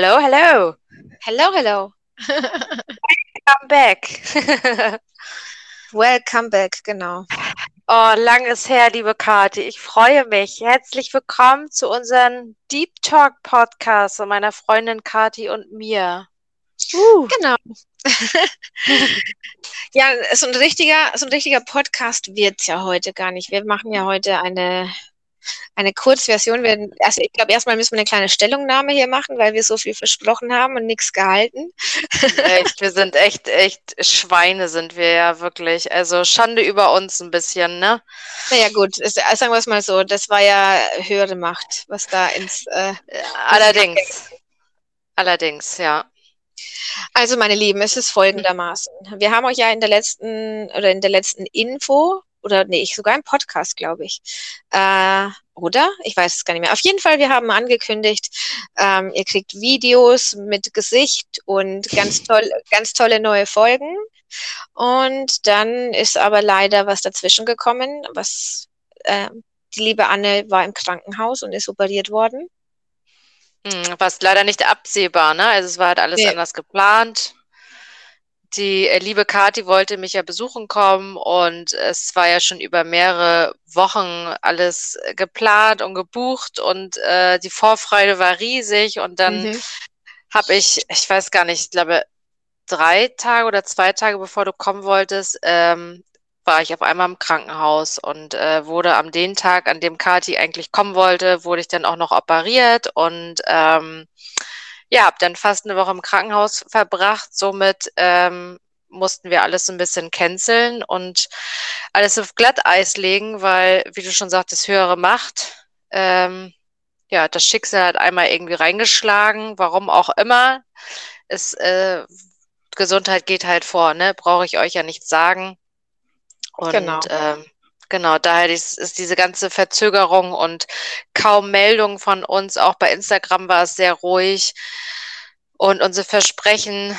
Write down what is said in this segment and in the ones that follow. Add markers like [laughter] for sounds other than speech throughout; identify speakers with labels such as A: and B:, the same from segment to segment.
A: Hello, hello, hello.
B: Hello, hello.
A: Come back. [laughs]
B: Welcome back, genau.
A: Oh, lang ist her, liebe Kathi. Ich freue mich. Herzlich willkommen zu unserem Deep Talk Podcast von meiner Freundin Kathi und mir.
B: Uh. Genau. [laughs] ja, so ein richtiger, so ein richtiger Podcast wird's ja heute gar nicht. Wir machen ja heute eine eine Kurzversion. Wir, also ich glaube, erstmal müssen wir eine kleine Stellungnahme hier machen, weil wir so viel versprochen haben und nichts gehalten.
A: Echt, wir sind echt, echt Schweine sind wir ja wirklich. Also Schande über uns ein bisschen, ne?
B: Naja, gut, äh, sagen wir es mal so, das war ja höhere Macht, was da ins. Äh,
A: Allerdings. Allerdings, ja.
B: Also, meine Lieben, es ist folgendermaßen. Wir haben euch ja in der letzten oder in der letzten Info oder nee, ich sogar im Podcast, glaube ich. Äh, oder? Ich weiß es gar nicht mehr. Auf jeden Fall, wir haben angekündigt, ähm, ihr kriegt Videos mit Gesicht und ganz toll, ganz tolle neue Folgen. Und dann ist aber leider was dazwischen gekommen, was äh, die liebe Anne war im Krankenhaus und ist operiert worden.
A: Hm, was leider nicht absehbar, ne? Also es war halt alles nee. anders geplant die äh, liebe Kathi wollte mich ja besuchen kommen und es war ja schon über mehrere Wochen alles äh, geplant und gebucht und äh, die Vorfreude war riesig und dann mhm. habe ich, ich weiß gar nicht, ich glaube drei Tage oder zwei Tage bevor du kommen wolltest, ähm, war ich auf einmal im Krankenhaus und äh, wurde am den Tag, an dem Kathi eigentlich kommen wollte, wurde ich dann auch noch operiert und ähm, ja, habe dann fast eine Woche im Krankenhaus verbracht. Somit ähm, mussten wir alles ein bisschen canceln und alles auf Glatteis legen, weil, wie du schon sagtest, höhere Macht. Ähm, ja, das Schicksal hat einmal irgendwie reingeschlagen, warum auch immer. Es, äh, Gesundheit geht halt vor, ne? Brauche ich euch ja nicht sagen. Und genau. ähm, Genau, daher ist, ist diese ganze Verzögerung und kaum Meldungen von uns. Auch bei Instagram war es sehr ruhig. Und unsere Versprechen,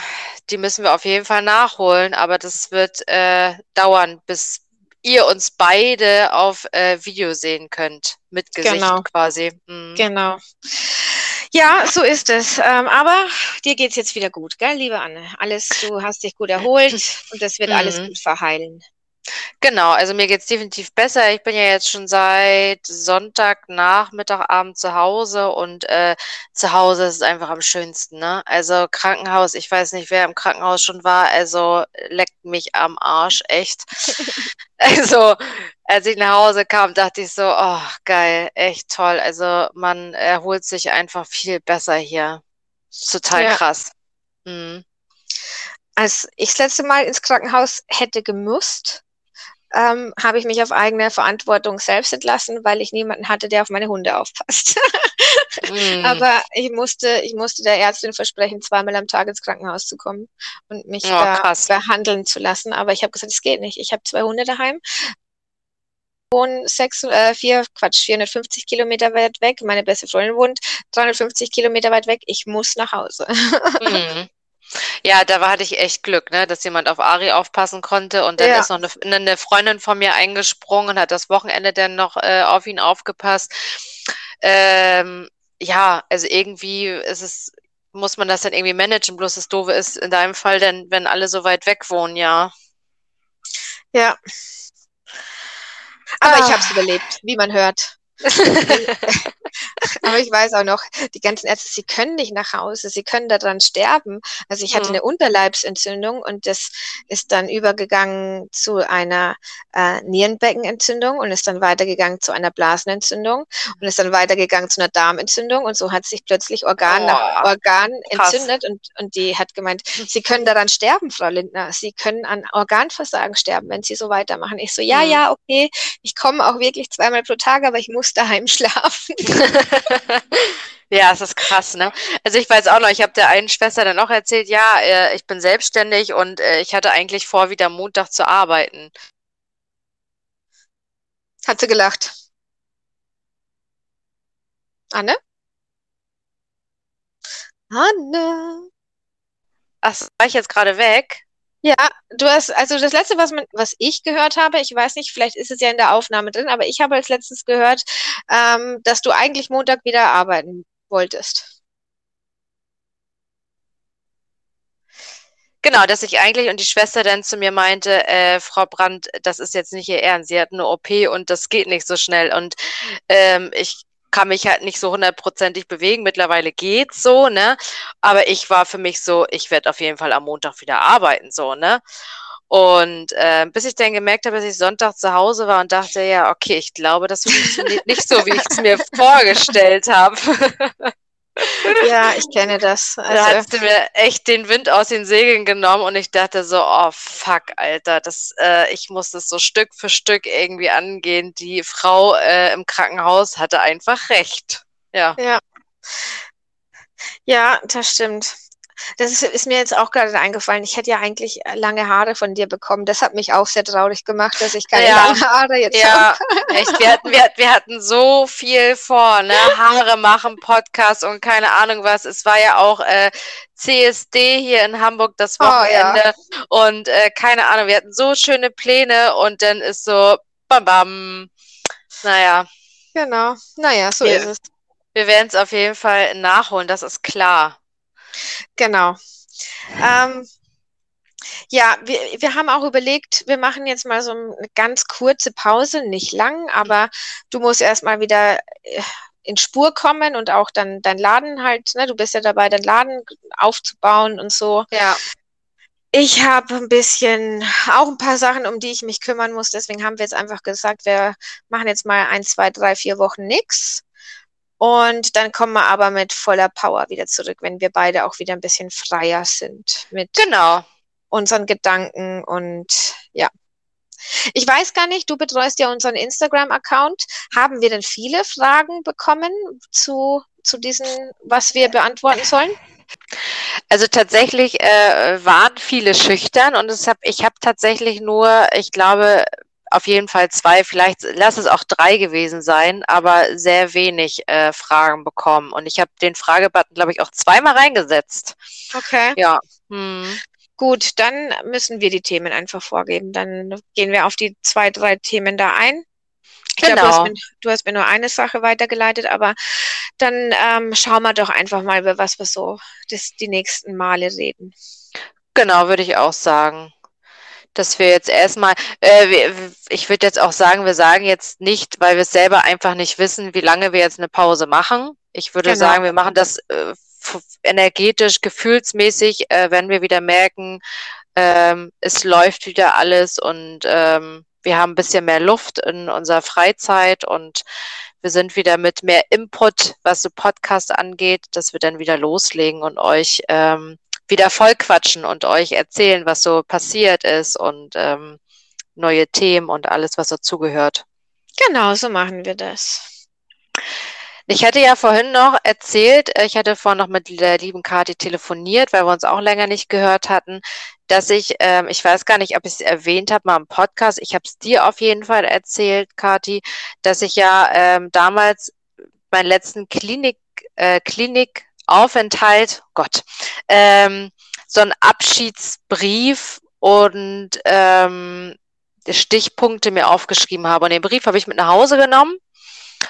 A: die müssen wir auf jeden Fall nachholen. Aber das wird äh, dauern, bis ihr uns beide auf äh, Video sehen könnt. Mit Gesicht genau. quasi.
B: Mhm. Genau. Ja, so ist es. Ähm, aber dir geht's jetzt wieder gut, gell, liebe Anne? Alles, du hast dich gut erholt [laughs] und das wird mhm. alles gut verheilen.
A: Genau, also mir geht's definitiv besser. Ich bin ja jetzt schon seit Sonntagnachmittag, Abend zu Hause und äh, zu Hause ist es einfach am schönsten, ne? Also Krankenhaus, ich weiß nicht, wer im Krankenhaus schon war, also leckt mich am Arsch, echt. [laughs] also, als ich nach Hause kam, dachte ich so, oh, geil, echt toll. Also man erholt sich einfach viel besser hier. Total ja. krass. Mhm.
B: Als ich das letzte Mal ins Krankenhaus hätte gemusst, ähm, habe ich mich auf eigene Verantwortung selbst entlassen, weil ich niemanden hatte, der auf meine Hunde aufpasst. mm. [laughs] Aber ich musste, ich musste der Ärztin versprechen, zweimal am Tag ins Krankenhaus zu kommen und mich oh, da behandeln zu lassen. Aber ich habe gesagt, es geht nicht. Ich habe zwei Hunde daheim. Wohnen sechs, äh, vier, Quatsch, 450 Kilometer weit weg. Meine beste Freundin wohnt 350 Kilometer weit weg. Ich muss nach Hause.
A: mm. Ja, da hatte ich echt Glück, ne, dass jemand auf Ari aufpassen konnte und dann ja. ist noch eine, eine, Freundin von mir eingesprungen und hat das Wochenende dann noch äh, auf ihn aufgepasst. Ähm, ja, also irgendwie ist es, muss man das dann irgendwie managen, bloß das Doofe ist in deinem Fall denn, wenn alle so weit weg wohnen, ja.
B: Ja. Aber ah. ich habe es überlebt, wie man hört. [laughs] [laughs] Aber ich weiß auch noch, die ganzen Ärzte, sie können nicht nach Hause, sie können daran sterben. Also ich hatte mhm. eine Unterleibsentzündung und das ist dann übergegangen zu einer äh, Nierenbeckenentzündung und ist dann weitergegangen zu einer Blasenentzündung und ist dann weitergegangen zu einer Darmentzündung und so hat sich plötzlich Organ oh, nach Organ krass. entzündet und, und die hat gemeint, sie können daran sterben, Frau Lindner, sie können an Organversagen sterben, wenn sie so weitermachen. Ich so, ja, mhm. ja, okay, ich komme auch wirklich zweimal pro Tag, aber ich muss daheim schlafen. [laughs] [laughs]
A: Ja, es ist krass, ne? Also ich weiß auch noch, ich habe der einen Schwester dann auch erzählt, ja, äh, ich bin selbstständig und äh, ich hatte eigentlich vor, wieder Montag zu arbeiten.
B: Hat sie gelacht. Anne? Anne?
A: Ach, war ich jetzt gerade weg?
B: Ja, du hast, also das letzte, was, man, was ich gehört habe, ich weiß nicht, vielleicht ist es ja in der Aufnahme drin, aber ich habe als letztes gehört, ähm, dass du eigentlich Montag wieder arbeiten wolltest.
A: Genau, dass ich eigentlich und die Schwester dann zu mir meinte, äh, Frau Brandt, das ist jetzt nicht ihr Ernst, sie hat eine OP und das geht nicht so schnell. Und ähm, ich kann mich halt nicht so hundertprozentig bewegen. Mittlerweile geht's so, ne? Aber ich war für mich so, ich werde auf jeden Fall am Montag wieder arbeiten, so, ne? Und äh, bis ich dann gemerkt habe, dass ich Sonntag zu Hause war und dachte, ja, okay, ich glaube, das funktioniert nicht so, wie ich es mir [laughs] vorgestellt habe.
B: Ja, ich kenne das.
A: Also, da hast du mir echt den Wind aus den Segeln genommen und ich dachte so, oh fuck, Alter, das, äh, ich muss das so Stück für Stück irgendwie angehen. Die Frau äh, im Krankenhaus hatte einfach recht. Ja.
B: Ja. Ja, das stimmt. Das ist, ist, mir jetzt auch gerade eingefallen. Ich hätte ja eigentlich lange Haare von dir bekommen. Das hat mich auch sehr traurig gemacht, dass ich keine ja. langen Haare jetzt
A: ja, habe. echt. Wir hatten, wir, wir hatten so viel vor, ne? Haare machen, Podcast und keine Ahnung was. Es war ja auch äh, CSD hier in Hamburg das Wochenende oh, ja. und äh, keine Ahnung. Wir hatten so schöne Pläne und dann ist so bam bam. Naja.
B: Genau. Naja, so wir, ist es.
A: Wir werden es auf jeden Fall nachholen, das ist klar.
B: Genau. Ähm, ja, wir, wir haben auch überlegt, wir machen jetzt mal so eine ganz kurze Pause, nicht lang, aber du musst erstmal wieder äh, in Spur kommen und auch dann dein Laden halt, ne, du bist ja dabei, dein Laden aufzubauen und so.
A: Ja.
B: Ich habe ein bisschen, auch ein paar Sachen, um die ich mich kümmern muss. Deswegen haben wir jetzt einfach gesagt, wir machen jetzt mal ein, zwei, drei, vier Wochen nichts. Und dann kommen wir aber mit voller Power wieder zurück, wenn wir beide auch wieder ein bisschen freier sind mit
A: genau.
B: unseren Gedanken und ja. Ich weiß gar nicht, du betreust ja unseren Instagram-Account. Haben wir denn viele Fragen bekommen zu, zu diesen, was wir beantworten sollen?
A: Also tatsächlich äh, waren viele schüchtern und hab, ich habe tatsächlich nur, ich glaube, auf jeden Fall zwei, vielleicht lass es auch drei gewesen sein, aber sehr wenig äh, Fragen bekommen. Und ich habe den Fragebutton, glaube ich, auch zweimal reingesetzt.
B: Okay.
A: Ja.
B: Hm. Gut, dann müssen wir die Themen einfach vorgeben. Dann gehen wir auf die zwei, drei Themen da ein. Ich genau. Glaub, du, hast genau. mir, du, hast mir, nur eine Sache weitergeleitet, aber dann ähm, schauen wir doch einfach mal, über was wir so das, die nächsten Male reden.
A: Genau, würde ich auch sagen dass wir jetzt erstmal, äh, ich würde jetzt auch sagen, wir sagen jetzt nicht, weil wir es selber einfach nicht wissen, wie lange wir jetzt eine Pause machen. Ich würde genau. sagen, wir machen das äh, energetisch, gefühlsmäßig, äh, wenn wir wieder merken, ähm, es läuft wieder alles und ähm, wir haben ein bisschen mehr Luft in unserer Freizeit und wir sind wieder mit mehr Input, was so Podcast angeht, dass wir dann wieder loslegen und euch ähm, wieder voll quatschen und euch erzählen, was so passiert ist und ähm, neue Themen und alles, was dazugehört.
B: Genau, so machen wir das.
A: Ich hatte ja vorhin noch erzählt, äh, ich hatte vorhin noch mit der lieben Kati telefoniert, weil wir uns auch länger nicht gehört hatten, dass ich, ähm, ich weiß gar nicht, ob ich es erwähnt habe mal im Podcast, ich habe es dir auf jeden Fall erzählt, Kati, dass ich ja ähm, damals meinen letzten Klinik, äh, Klinik Aufenthalt, Gott, ähm, so ein Abschiedsbrief und ähm, Stichpunkte mir aufgeschrieben habe. Und den Brief habe ich mit nach Hause genommen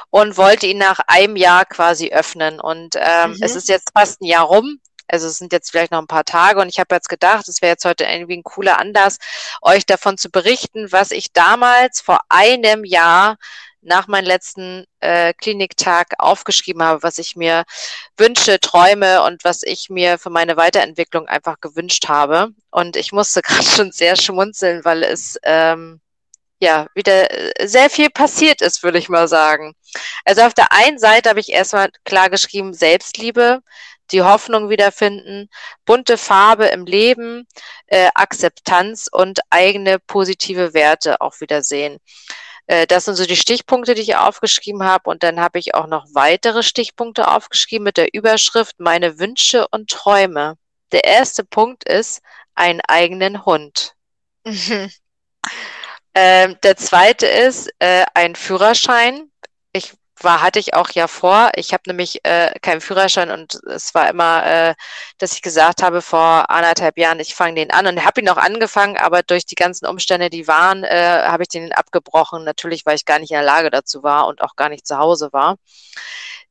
A: und wollte ihn nach einem Jahr quasi öffnen. Und ähm, mhm. es ist jetzt fast ein Jahr rum. Also es sind jetzt vielleicht noch ein paar Tage und ich habe jetzt gedacht, es wäre jetzt heute irgendwie ein cooler Anlass, euch davon zu berichten, was ich damals vor einem Jahr nach meinem letzten äh, Kliniktag aufgeschrieben habe, was ich mir wünsche, träume und was ich mir für meine Weiterentwicklung einfach gewünscht habe. Und ich musste [laughs] gerade schon sehr schmunzeln, weil es ähm, ja wieder äh, sehr viel passiert ist, würde ich mal sagen. Also auf der einen Seite habe ich erstmal klar geschrieben, Selbstliebe, die Hoffnung wiederfinden, bunte Farbe im Leben, äh, Akzeptanz und eigene positive Werte auch wiedersehen. Äh, das sind so die Stichpunkte, die ich aufgeschrieben habe. Und dann habe ich auch noch weitere Stichpunkte aufgeschrieben mit der Überschrift Meine Wünsche und Träume. Der erste Punkt ist einen eigenen Hund. Mhm. Ähm, der zweite ist äh, ein Führerschein. War, hatte ich auch ja vor. Ich habe nämlich äh, keinen Führerschein und es war immer, äh, dass ich gesagt habe vor anderthalb Jahren, ich fange den an und habe ihn auch angefangen, aber durch die ganzen Umstände, die waren, äh, habe ich den abgebrochen. Natürlich, weil ich gar nicht in der Lage dazu war und auch gar nicht zu Hause war.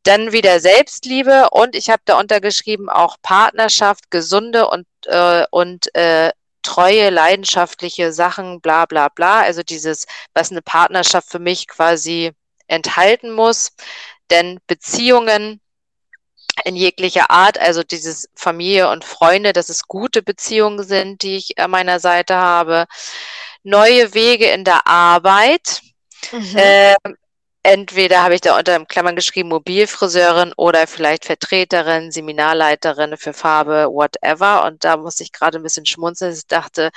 A: Dann wieder Selbstliebe und ich habe da untergeschrieben auch Partnerschaft, gesunde und, äh, und äh, treue, leidenschaftliche Sachen, bla bla bla. Also dieses, was eine Partnerschaft für mich quasi enthalten muss. Denn Beziehungen in jeglicher Art, also dieses Familie und Freunde, dass es gute Beziehungen sind, die ich an meiner Seite habe. Neue Wege in der Arbeit. Mhm. Äh, entweder habe ich da unter Klammern geschrieben Mobilfriseurin oder vielleicht Vertreterin, Seminarleiterin für Farbe, whatever. Und da muss ich gerade ein bisschen schmunzeln. Ich dachte,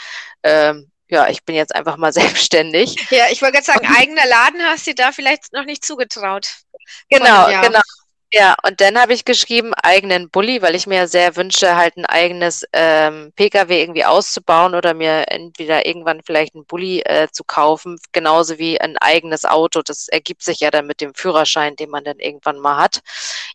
A: ähm, ja, ich bin jetzt einfach mal [laughs] selbstständig.
B: Ja, ich wollte gerade sagen, eigener Laden hast du da vielleicht noch nicht zugetraut.
A: Genau, genau. Ja, und dann habe ich geschrieben, eigenen Bulli, weil ich mir sehr wünsche, halt ein eigenes ähm, Pkw irgendwie auszubauen oder mir entweder irgendwann vielleicht einen Bulli äh, zu kaufen, genauso wie ein eigenes Auto. Das ergibt sich ja dann mit dem Führerschein, den man dann irgendwann mal hat.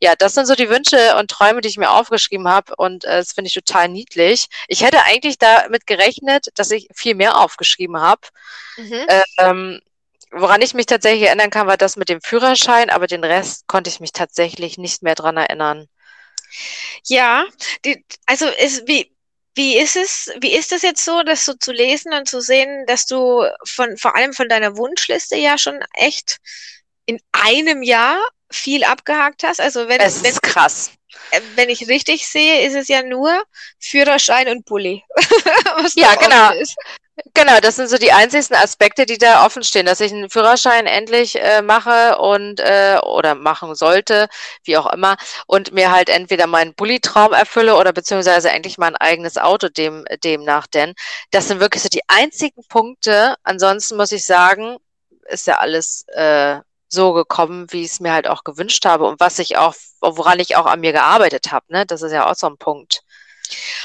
A: Ja, das sind so die Wünsche und Träume, die ich mir aufgeschrieben habe und äh, das finde ich total niedlich. Ich hätte eigentlich damit gerechnet, dass ich viel mehr aufgeschrieben habe. Mhm. Ähm, Woran ich mich tatsächlich erinnern kann, war das mit dem Führerschein, aber den Rest konnte ich mich tatsächlich nicht mehr dran erinnern.
B: Ja, die, also ist, wie, wie ist es, wie ist es jetzt so, das so zu lesen und zu sehen, dass du von, vor allem von deiner Wunschliste ja schon echt in einem Jahr viel abgehakt hast? Also wenn,
A: es ist
B: wenn,
A: krass.
B: Äh, wenn ich richtig sehe, ist es ja nur Führerschein und Bulli. [laughs]
A: ja, genau. Ist. Genau, das sind so die einzigsten Aspekte, die da offen stehen, dass ich einen Führerschein endlich äh, mache und äh, oder machen sollte, wie auch immer, und mir halt entweder meinen Bulli-Traum erfülle oder beziehungsweise endlich mein eigenes Auto dem demnach denn. Das sind wirklich so die einzigen Punkte. Ansonsten muss ich sagen, ist ja alles äh, so gekommen, wie ich es mir halt auch gewünscht habe und was ich auch, woran ich auch an mir gearbeitet habe. Ne? Das ist ja auch so ein Punkt.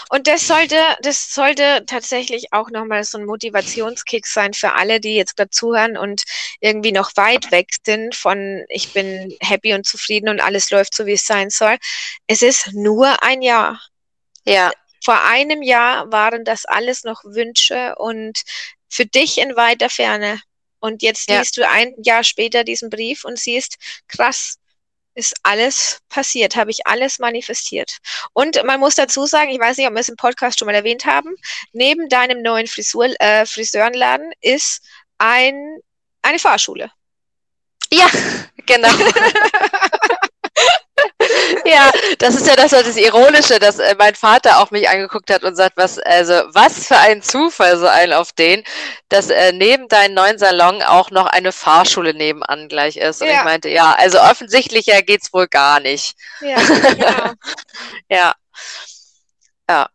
B: Und das sollte, das sollte tatsächlich auch nochmal so ein Motivationskick sein für alle, die jetzt gerade zuhören und irgendwie noch weit weg sind von ich bin happy und zufrieden und alles läuft so, wie es sein soll. Es ist nur ein Jahr. Ja. Vor einem Jahr waren das alles noch Wünsche und für dich in weiter Ferne. Und jetzt ja. liest du ein Jahr später diesen Brief und siehst, krass, ist alles passiert, habe ich alles manifestiert. Und man muss dazu sagen, ich weiß nicht, ob wir es im Podcast schon mal erwähnt haben, neben deinem neuen Frisur, äh, Friseurenladen ist ein, eine Fahrschule.
A: Ja, [laughs] genau. [laughs] ja, das ist ja das, das Ironische, dass äh, mein Vater auch mich angeguckt hat und sagt, was, also, was für ein Zufall, so ein auf den, dass äh, neben deinem neuen Salon auch noch eine Fahrschule nebenan gleich ist. Und ja. ich meinte, ja, also offensichtlicher geht's wohl gar nicht. Ja, [laughs] genau. ja. Ja.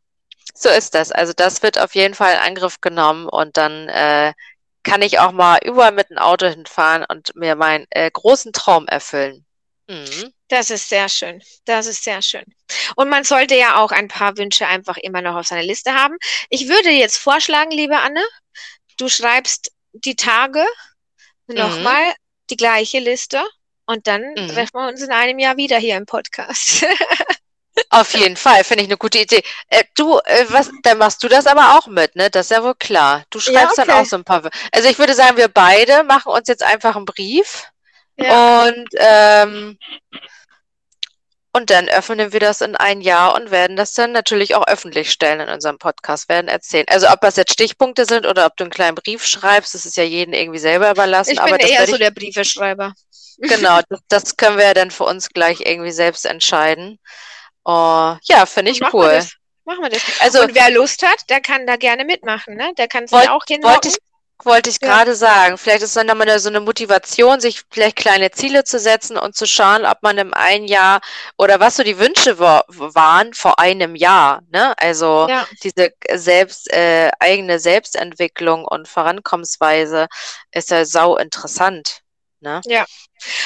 A: So ist das. Also das wird auf jeden Fall in Angriff genommen und dann äh, kann ich auch mal überall mit dem Auto hinfahren und mir meinen äh, großen Traum erfüllen.
B: Mhm. Das ist sehr schön. Das ist sehr schön. Und man sollte ja auch ein paar Wünsche einfach immer noch auf seiner Liste haben. Ich würde jetzt vorschlagen, liebe Anne, du schreibst die Tage mhm. nochmal die gleiche Liste und dann mhm. treffen wir uns in einem Jahr wieder hier im Podcast. [laughs]
A: Auf jeden Fall, finde ich eine gute Idee. Äh, du, äh, was, dann machst du das aber auch mit, ne? Das ist ja wohl klar. Du schreibst ja, okay. dann auch so ein paar. Also ich würde sagen, wir beide machen uns jetzt einfach einen Brief ja. Und, ähm, und dann öffnen wir das in ein Jahr und werden das dann natürlich auch öffentlich stellen in unserem Podcast, werden erzählen. Also ob das jetzt Stichpunkte sind oder ob du einen kleinen Brief schreibst, das ist ja jeden irgendwie selber überlassen.
B: Ich bin aber eher so der Briefeschreiber. [laughs] [laughs]
A: Genau, das, das, können wir ja dann für uns gleich irgendwie selbst entscheiden. Oh, ja, finde ich Machen cool.
B: Machen wir das. Also, und wer Lust hat, der kann da gerne mitmachen, ne? Der kann sich auch hinhocken.
A: Wollte ich, wollte ich gerade sagen. Vielleicht ist dann nochmal so eine Motivation, sich vielleicht kleine Ziele zu setzen und zu schauen, ob man im einen Jahr oder was so die Wünsche waren vor einem Jahr. Ne? Also ja. diese selbst äh, eigene Selbstentwicklung und Vorankommensweise ist ja sau interessant. Ne?
B: Ja.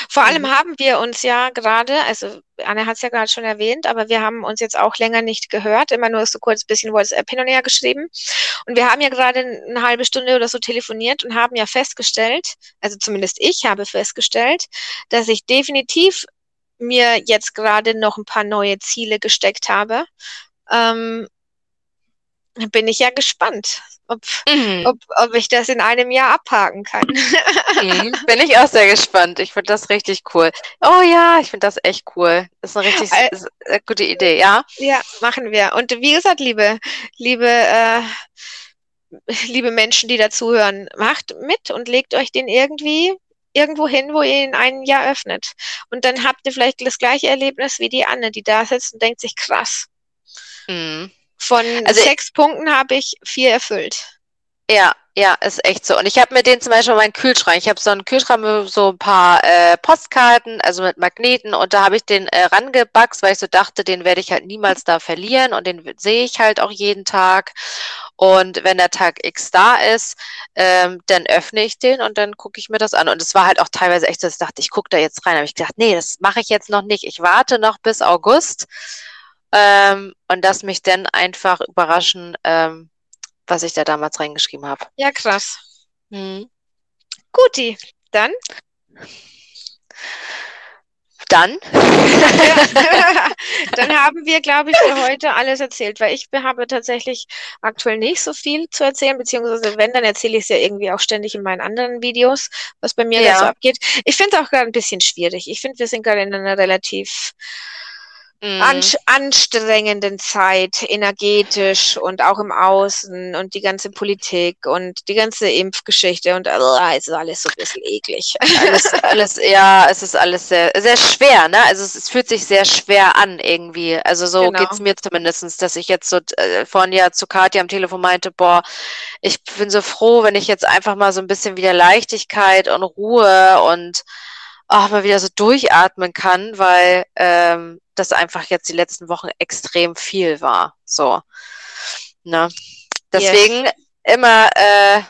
B: Vor allem mhm. haben wir uns ja gerade, also Anne hat es ja gerade schon erwähnt, aber wir haben uns jetzt auch länger nicht gehört, immer nur so kurz ein bisschen WhatsApp hin und her geschrieben. Und wir haben ja gerade eine halbe Stunde oder so telefoniert und haben ja festgestellt, also zumindest ich habe festgestellt, dass ich definitiv mir jetzt gerade noch ein paar neue Ziele gesteckt habe. Ähm, bin ich ja gespannt, ob, mhm. ob, ob ich das in einem Jahr abhaken kann.
A: Mhm, [laughs] bin ich auch sehr gespannt. Ich finde das richtig cool. Oh ja, ich finde das echt cool. Das ist eine richtig äh, gute Idee, ja?
B: Ja, machen wir. Und wie gesagt, liebe, liebe, äh, liebe Menschen, die dazuhören, macht mit und legt euch den irgendwie irgendwo hin, wo ihr ihn ein Jahr öffnet. Und dann habt ihr vielleicht das gleiche Erlebnis wie die Anne, die da sitzt und denkt sich, krass. Mhm. Von also, sechs Punkten habe ich vier erfüllt.
A: Ja, ja, ist echt so. Und ich habe mir den zum Beispiel meinen Kühlschrank. Ich habe so einen Kühlschrank mit so ein paar äh, Postkarten, also mit Magneten, und da habe ich den äh, rangebaxt, weil ich so dachte, den werde ich halt niemals da verlieren und den sehe ich halt auch jeden Tag. Und wenn der Tag X da ist, ähm, dann öffne ich den und dann gucke ich mir das an. Und es war halt auch teilweise echt, dass ich dachte, ich gucke da jetzt rein. Da habe ich gedacht, nee, das mache ich jetzt noch nicht. Ich warte noch bis August ähm, und lass mich dann einfach überraschen, ähm, was ich da damals reingeschrieben habe.
B: Ja, krass. Hm. Guti, dann.
A: Dann? [laughs]
B: dann haben wir, glaube ich, für heute alles erzählt, weil ich habe tatsächlich aktuell nicht so viel zu erzählen, beziehungsweise wenn, dann erzähle ich es ja irgendwie auch ständig in meinen anderen Videos, was bei mir ja. da so abgeht. Ich finde es auch gerade ein bisschen schwierig. Ich finde, wir sind gerade in einer relativ an, anstrengenden Zeit, energetisch und auch im Außen und die ganze Politik und die ganze Impfgeschichte und also, es ist alles so ein bisschen eklig. [laughs]
A: Alles, alles, ja, es ist alles sehr, sehr schwer, ne? Also es, es fühlt sich sehr schwer an irgendwie. Also so genau. geht's mir zumindestens, dass ich jetzt so äh, vorhin ja zu Katja am Telefon meinte, boah, ich bin so froh, wenn ich jetzt einfach mal so ein bisschen wieder Leichtigkeit und Ruhe und auch mal wieder so durchatmen kann, weil ähm, das einfach jetzt die letzten Wochen extrem viel war. So. Ne? Deswegen yes. immer äh,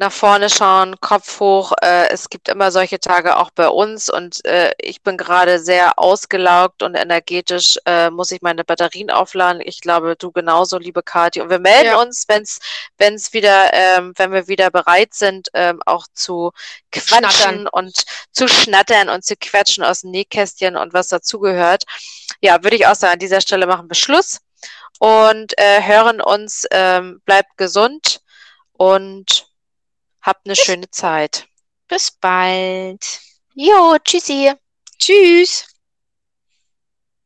A: nach vorne schauen, Kopf hoch. Äh, es gibt immer solche Tage auch bei uns und äh, ich bin gerade sehr ausgelaugt und energetisch, äh, muss ich meine Batterien aufladen. Ich glaube, du genauso, liebe Kathi. Und wir melden ja. uns, wenn es wieder, ähm, wenn wir wieder bereit sind, ähm, auch zu quatschen schnattern. und zu schnattern und zu quetschen aus dem Nähkästchen und was dazugehört. Ja, würde ich auch sagen, an dieser Stelle machen wir Schluss und äh, hören uns. Ähm, bleibt gesund und Habt eine schöne Zeit.
B: Bis bald.
A: Jo, tschüssi.
B: Tschüss.